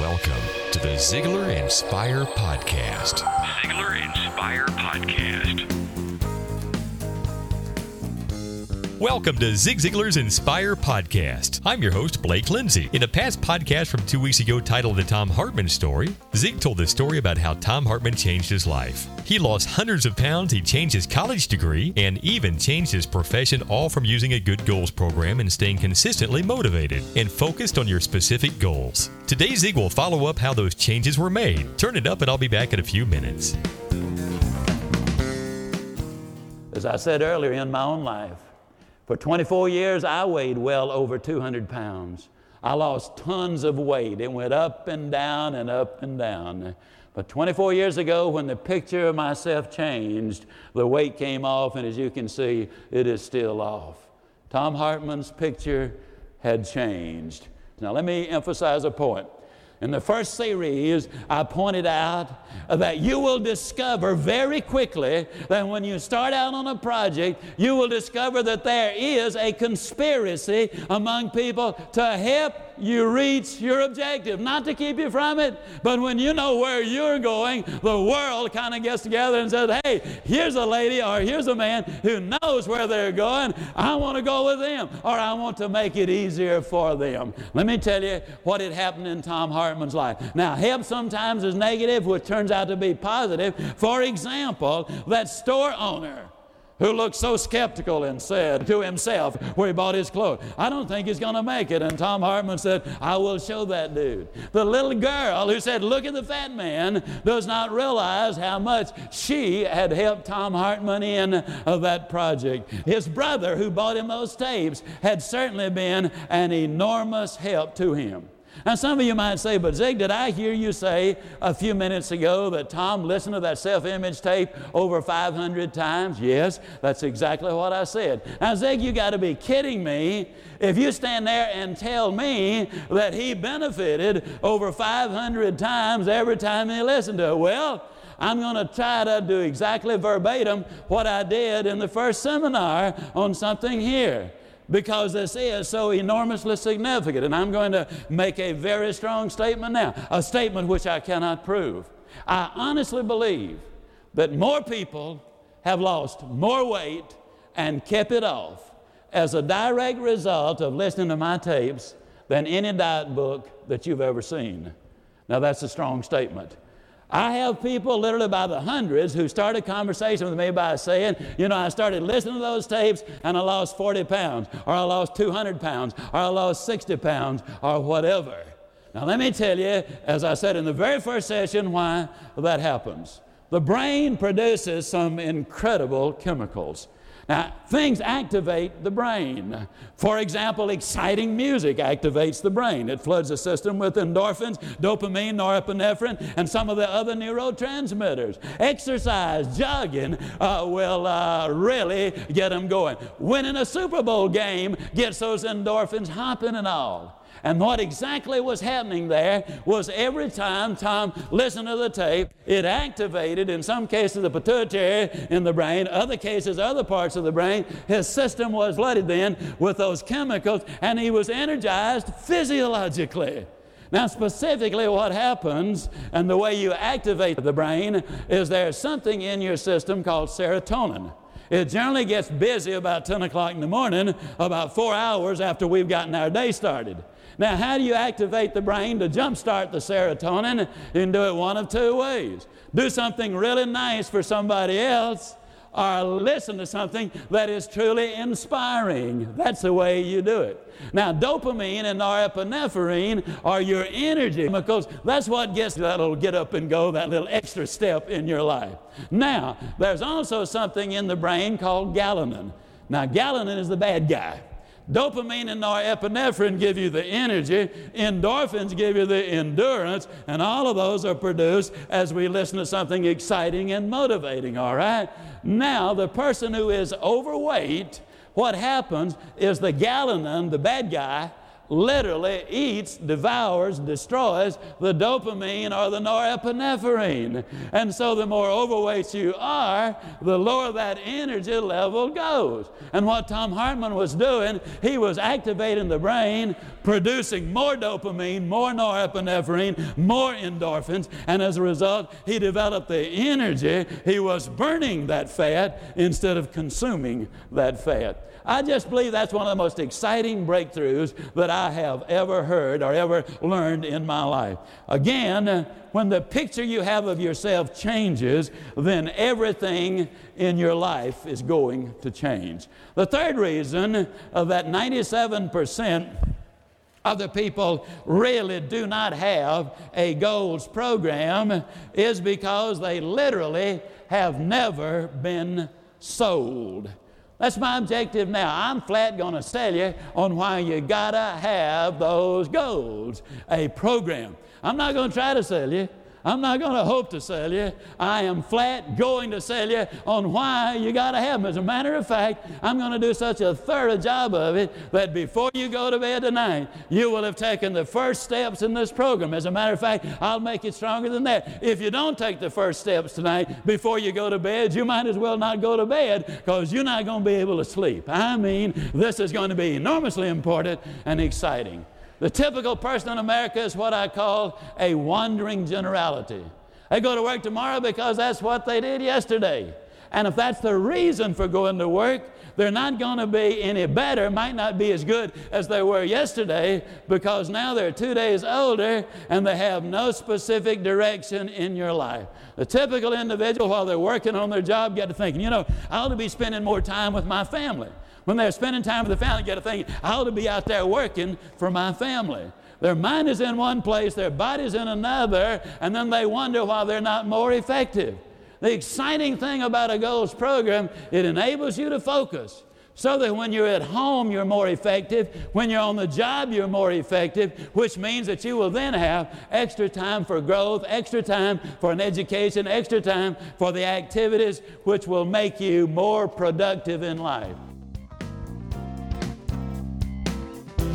welcome to the Ziglar Inspire Podcast. Ziglar Inspire Podcast. Welcome to Zig Ziglar's Inspire Podcast. I'm your host, Blake Lindsay. In a past podcast from two weeks ago titled The Tom Hartman Story, Zig told the story about how Tom Hartman changed his life. He lost hundreds of pounds, he changed his college degree, and even changed his profession, all from using a good goals program and staying consistently motivated and focused on your specific goals. Today, Zig will follow up how those changes were made. Turn it up, and I'll be back in a few minutes. As I said earlier in my own life, for 24 years, I weighed well over 200 pounds. I lost tons of weight. It went up and down and up and down. But 24 years ago, when the picture of myself changed, the weight came off, and as you can see, it is still off. Tom Hartman's picture had changed. Now, let me emphasize a point. In the first series, I pointed out that you will discover very quickly that when you start out on a project, you will discover that there is a conspiracy among people to help you reach your objective, not to keep you from it, but when you know where you're going, the world kind of gets together and says, hey, here's a lady or here's a man who knows where they're going. I want to go with them, or I want to make it easier for them. Let me tell you what had happened in Tom Hartman's life. Now, help sometimes is negative, which turns out to be positive. For example, that store owner who looked so skeptical and said to himself where he bought his clothes, I don't think he's going to make it. And Tom Hartman said, I will show that dude. The little girl who said, Look at the fat man, does not realize how much she had helped Tom Hartman in of that project. His brother, who bought him those tapes, had certainly been an enormous help to him. Now, some of you might say, but Zig, did I hear you say a few minutes ago that Tom listened to that self image tape over 500 times? Yes, that's exactly what I said. Now, Zig, you got to be kidding me if you stand there and tell me that he benefited over 500 times every time he listened to it. Well, I'm going to try to do exactly verbatim what I did in the first seminar on something here because this is so enormously significant. And I'm going to make a very strong statement now, a statement which I cannot prove. I honestly believe that more people have lost more weight and kept it off as a direct result of listening to my tapes than any diet book that you've ever seen. Now, that's a strong statement. I have people literally by the hundreds who start a conversation with me by saying, you know, I started listening to those tapes and I lost 40 pounds, or I lost 200 pounds, or I lost 60 pounds, or whatever. Now, let me tell you, as I said in the very first session, why that happens. The brain produces some incredible chemicals. Now, things activate the brain. For example, exciting music activates the brain. It floods the system with endorphins, dopamine, norepinephrine, and some of the other neurotransmitters. Exercise, jogging uh, will uh, really get them going. Winning a Super Bowl game gets those endorphins hopping and all. And what exactly was happening there was every time Tom listened to the tape, it activated, in some cases, the pituitary in the brain, other cases, other parts of the brain. His system was flooded then with those chemicals, and he was energized physiologically. Now, specifically, what happens and the way you activate the brain is there's something in your system called serotonin. It generally gets busy about 10 o'clock in the morning, about four hours after we've gotten our day started. Now, how do you activate the brain to jumpstart the serotonin? You can do it one of two ways. Do something really nice for somebody else, or listen to something that is truly inspiring. That's the way you do it. Now, dopamine and norepinephrine are your energy chemicals. That's what gets that little get up and go, that little extra step in your life. Now, there's also something in the brain called galanin. Now, galanin is the bad guy. Dopamine and norepinephrine give you the energy, endorphins give you the endurance, and all of those are produced as we listen to something exciting and motivating, all right? Now, the person who is overweight, what happens is the galanin, the bad guy, literally eats, devours, destroys the dopamine or the norepinephrine. And so the more overweight you are, the lower that energy level goes. And what Tom Hartman was doing, he was activating the brain, producing more dopamine, more norepinephrine, more endorphins, and as a result, he developed the energy. He was burning that fat instead of consuming that fat. I just believe that's one of the most exciting breakthroughs that I have ever heard or ever learned in my life. Again, when the picture you have of yourself changes, then everything in your life is going to change. The third reason uh, that 97% of the people really do not have a goals program is because they literally have never been sold. That's my objective now. I'm flat going to sell you on why you got to have those goals, a program. I'm not going to try to sell you. I'm not going to hope to sell you. I am flat going to sell you on why you got to have them. As a matter of fact, I'm going to do such a thorough job of it that before you go to bed tonight, you will have taken the first steps in this program. As a matter of fact, I'll make it stronger than that. If you don't take the first steps tonight before you go to bed, you might as well not go to bed because you're not going to be able to sleep. I mean, this is going to be enormously important and exciting. The typical person in America is what I call a wandering generality. They go to work tomorrow because that's what they did yesterday. And if that's the reason for going to work, they're not going to be any better, might not be as good as they were yesterday because now they're two days older and they have no specific direction in your life. The typical individual, while they're working on their job, get to thinking, you know, I ought to be spending more time with my family. When they're spending time with the family, get to thinking, I ought to be out there working for my family. Their mind is in one place, their body's in another, and then they wonder why they're not more effective. The exciting thing about a goals program, it enables you to focus so that when you're at home, you're more effective. When you're on the job, you're more effective, which means that you will then have extra time for growth, extra time for an education, extra time for the activities which will make you more productive in life.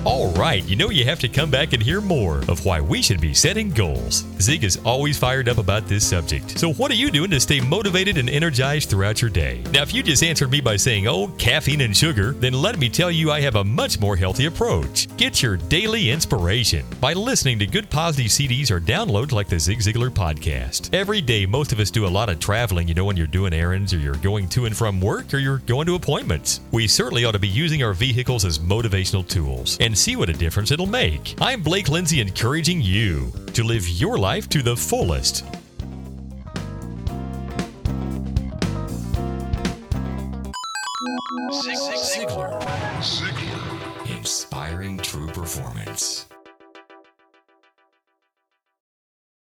All right, you know you have to come back and hear more of why we should be setting goals. Zig is always fired up about this subject. So, what are you doing to stay motivated and energized throughout your day? Now, if you just answered me by saying, oh, caffeine and sugar, then let me tell you I have a much more healthy approach. Get your daily inspiration by listening to good positive CDs or downloads like the Zig Ziglar podcast. Every day, most of us do a lot of traveling, you know, when you're doing errands or you're going to and from work or you're going to appointments. We certainly ought to be using our vehicles as motivational tools. And see what a difference it'll make. I'm Blake Lindsay encouraging you to live your life to the fullest. Ziglar. Ziglar. Inspiring true performance.